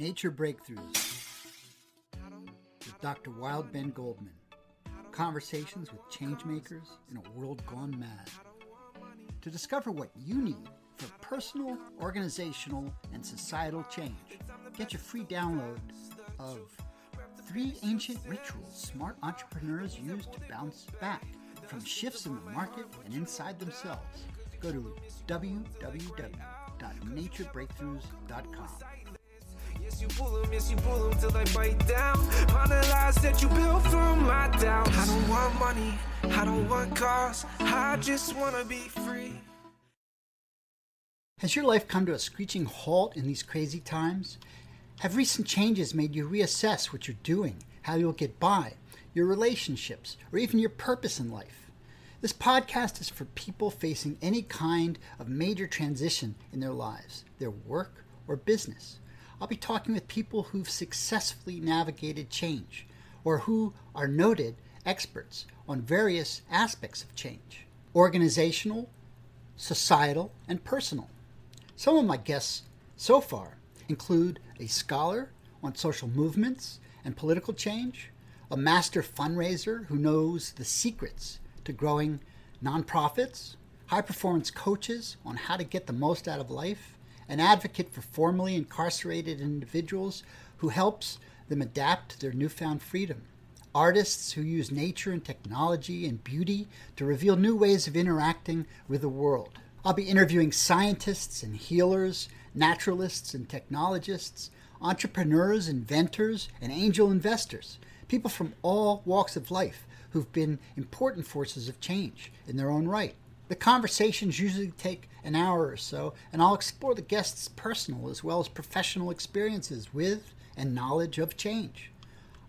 Nature Breakthroughs with Dr. Wild Ben Goldman. Conversations with changemakers in a world gone mad. To discover what you need for personal, organizational, and societal change, get your free download of Three Ancient Rituals Smart Entrepreneurs Use to Bounce Back from shifts in the market and inside themselves. Go to www.naturebreakthroughs.com. Yes, you pull them, yes, you pull them till they bite down. On the lies that you built from my doubts. I don't want money, I don't want cars, I just wanna be free. Has your life come to a screeching halt in these crazy times? Have recent changes made you reassess what you're doing, how you'll get by, your relationships, or even your purpose in life? This podcast is for people facing any kind of major transition in their lives, their work, or business. I'll be talking with people who've successfully navigated change or who are noted experts on various aspects of change organizational, societal, and personal. Some of my guests so far include a scholar on social movements and political change, a master fundraiser who knows the secrets to growing nonprofits, high performance coaches on how to get the most out of life, an advocate for formerly incarcerated individuals who helps them adapt to their newfound freedom, artists who use nature and technology and beauty to reveal new ways of interacting with the world. I'll be interviewing scientists and healers, naturalists and technologists, entrepreneurs, inventors, and angel investors, people from all walks of life who've been important forces of change in their own right. The conversations usually take an hour or so, and I'll explore the guests' personal as well as professional experiences with and knowledge of change.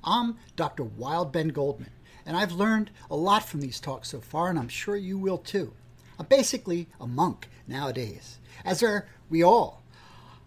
I'm Dr. Wild Ben Goldman, and I've learned a lot from these talks so far, and I'm sure you will too. I'm basically a monk nowadays, as are we all.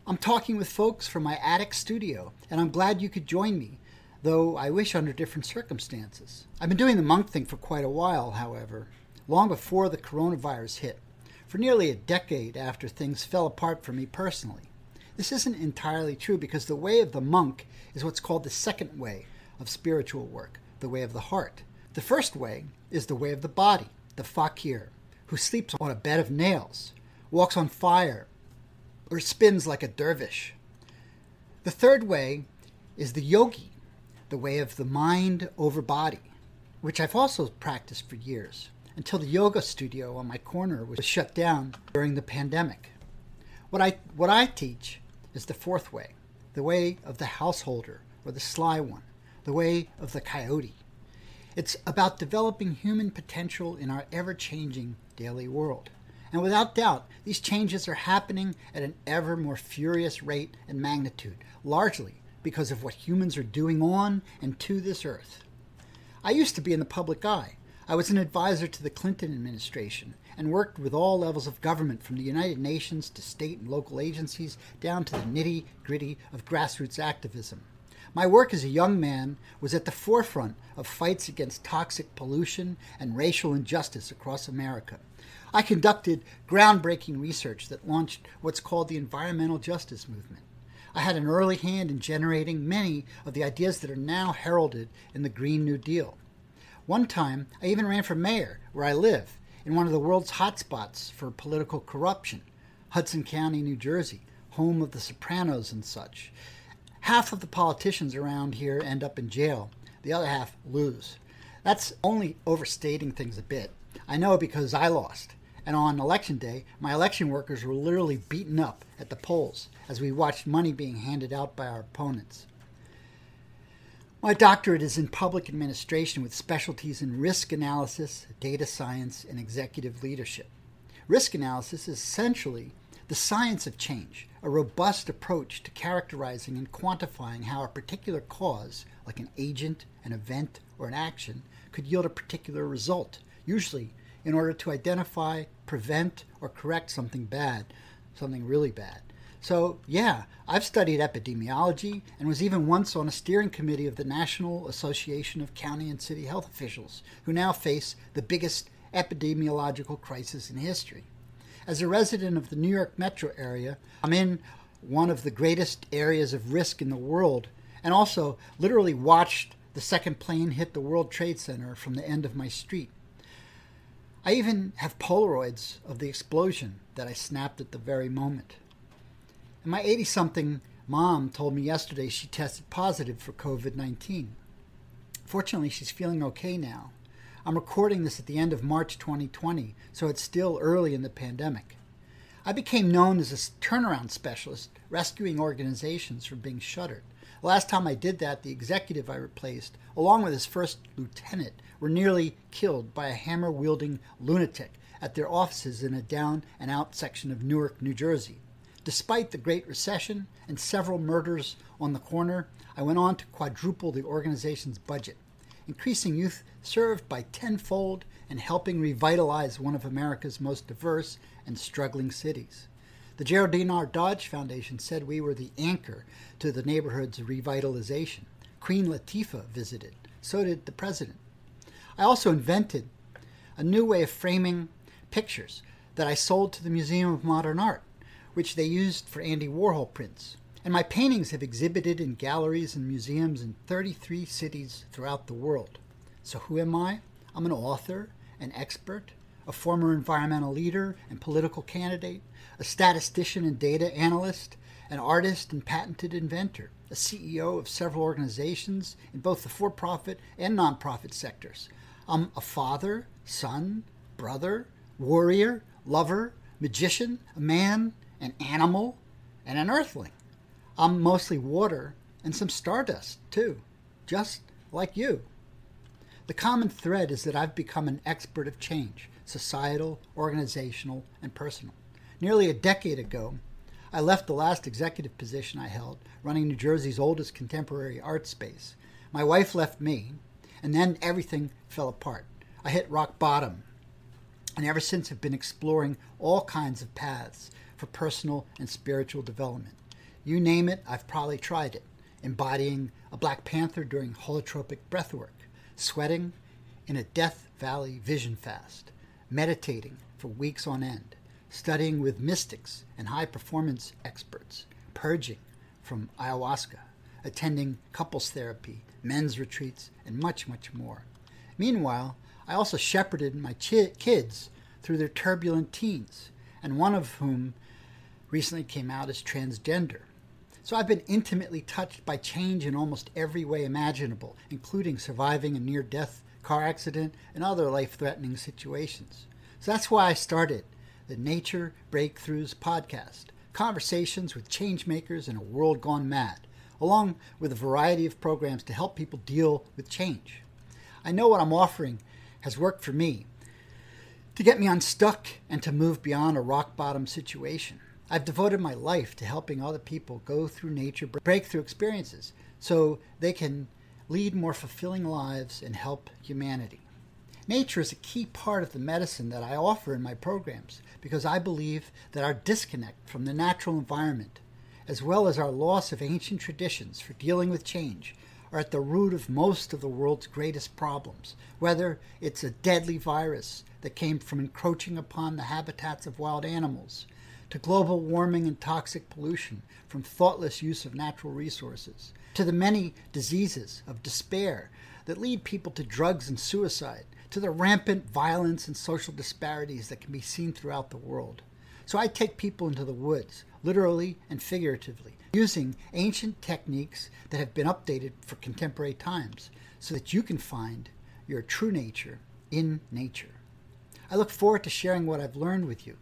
I'm talking with folks from my attic studio, and I'm glad you could join me, though I wish under different circumstances. I've been doing the monk thing for quite a while, however, long before the coronavirus hit, for nearly a decade after things fell apart for me personally. This isn't entirely true because the way of the monk is what's called the second way of spiritual work, the way of the heart. The first way is the way of the body, the fakir, who sleeps on a bed of nails, walks on fire, or spins like a dervish. The third way is the yogi, the way of the mind over body, which I've also practiced for years until the yoga studio on my corner was shut down during the pandemic. What I, what I teach is the fourth way, the way of the householder or the sly one, the way of the coyote. It's about developing human potential in our ever changing daily world. And without doubt, these changes are happening at an ever more furious rate and magnitude, largely because of what humans are doing on and to this earth. I used to be in the public eye. I was an advisor to the Clinton administration and worked with all levels of government from the United Nations to state and local agencies down to the nitty gritty of grassroots activism. My work as a young man was at the forefront of fights against toxic pollution and racial injustice across America. I conducted groundbreaking research that launched what's called the environmental justice movement. I had an early hand in generating many of the ideas that are now heralded in the Green New Deal. One time, I even ran for mayor where I live, in one of the world's hotspots for political corruption, Hudson County, New Jersey, home of the Sopranos and such. Half of the politicians around here end up in jail, the other half lose. That's only overstating things a bit. I know because I lost. And on election day, my election workers were literally beaten up at the polls as we watched money being handed out by our opponents. My doctorate is in public administration with specialties in risk analysis, data science, and executive leadership. Risk analysis is essentially the science of change, a robust approach to characterizing and quantifying how a particular cause, like an agent, an event, or an action, could yield a particular result, usually in order to identify, prevent, or correct something bad, something really bad. So, yeah, I've studied epidemiology and was even once on a steering committee of the National Association of County and City Health Officials, who now face the biggest epidemiological crisis in history. As a resident of the New York metro area, I'm in one of the greatest areas of risk in the world, and also literally watched the second plane hit the World Trade Center from the end of my street. I even have Polaroids of the explosion that I snapped at the very moment. And my 80 something mom told me yesterday she tested positive for COVID 19. Fortunately, she's feeling okay now. I'm recording this at the end of March 2020, so it's still early in the pandemic. I became known as a turnaround specialist, rescuing organizations from being shuttered. The last time I did that, the executive I replaced, along with his first lieutenant, were nearly killed by a hammer wielding lunatic at their offices in a down and out section of Newark, New Jersey. Despite the Great Recession and several murders on the corner, I went on to quadruple the organization's budget, increasing youth served by tenfold and helping revitalize one of America's most diverse and struggling cities. The Geraldine R. Dodge Foundation said we were the anchor to the neighborhood's revitalization. Queen Latifah visited. So did the president. I also invented a new way of framing pictures that I sold to the Museum of Modern Art, which they used for Andy Warhol prints. And my paintings have exhibited in galleries and museums in 33 cities throughout the world. So, who am I? I'm an author, an expert, a former environmental leader and political candidate, a statistician and data analyst, an artist and patented inventor, a CEO of several organizations in both the for profit and nonprofit sectors. I'm a father, son, brother, warrior, lover, magician, a man, an animal, and an earthling. I'm mostly water and some stardust, too, just like you. The common thread is that I've become an expert of change, societal, organizational, and personal. Nearly a decade ago, I left the last executive position I held, running New Jersey's oldest contemporary art space. My wife left me, and then everything fell apart. I hit rock bottom, and ever since have been exploring all kinds of paths for personal and spiritual development. You name it, I've probably tried it. Embodying a Black Panther during holotropic breathwork, sweating in a Death Valley vision fast, meditating for weeks on end, studying with mystics and high performance experts, purging from ayahuasca, attending couples therapy, men's retreats, and much, much more. Meanwhile, I also shepherded my kids through their turbulent teens, and one of whom recently came out as transgender. So I've been intimately touched by change in almost every way imaginable, including surviving a near death car accident and other life threatening situations. So that's why I started the Nature Breakthroughs podcast conversations with change makers in a world gone mad, along with a variety of programs to help people deal with change. I know what I'm offering has worked for me to get me unstuck and to move beyond a rock bottom situation. I've devoted my life to helping other people go through nature breakthrough experiences so they can lead more fulfilling lives and help humanity. Nature is a key part of the medicine that I offer in my programs because I believe that our disconnect from the natural environment, as well as our loss of ancient traditions for dealing with change, are at the root of most of the world's greatest problems, whether it's a deadly virus that came from encroaching upon the habitats of wild animals, to global warming and toxic pollution from thoughtless use of natural resources, to the many diseases of despair that lead people to drugs and suicide, to the rampant violence and social disparities that can be seen throughout the world. So I take people into the woods, literally and figuratively, using ancient techniques that have been updated for contemporary times so that you can find your true nature in nature. I look forward to sharing what I've learned with you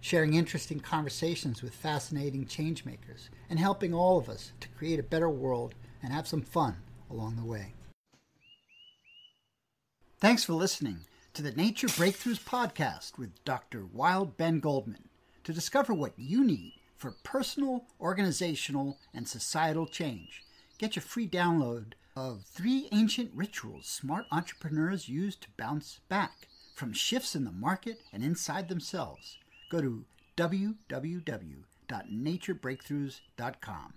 sharing interesting conversations with fascinating changemakers, and helping all of us to create a better world and have some fun along the way. Thanks for listening to the Nature Breakthroughs podcast with Dr. Wild Ben Goldman to discover what you need for personal, organizational, and societal change. Get your free download of three ancient rituals smart entrepreneurs use to bounce back from shifts in the market and inside themselves go to www.naturebreakthroughs.com.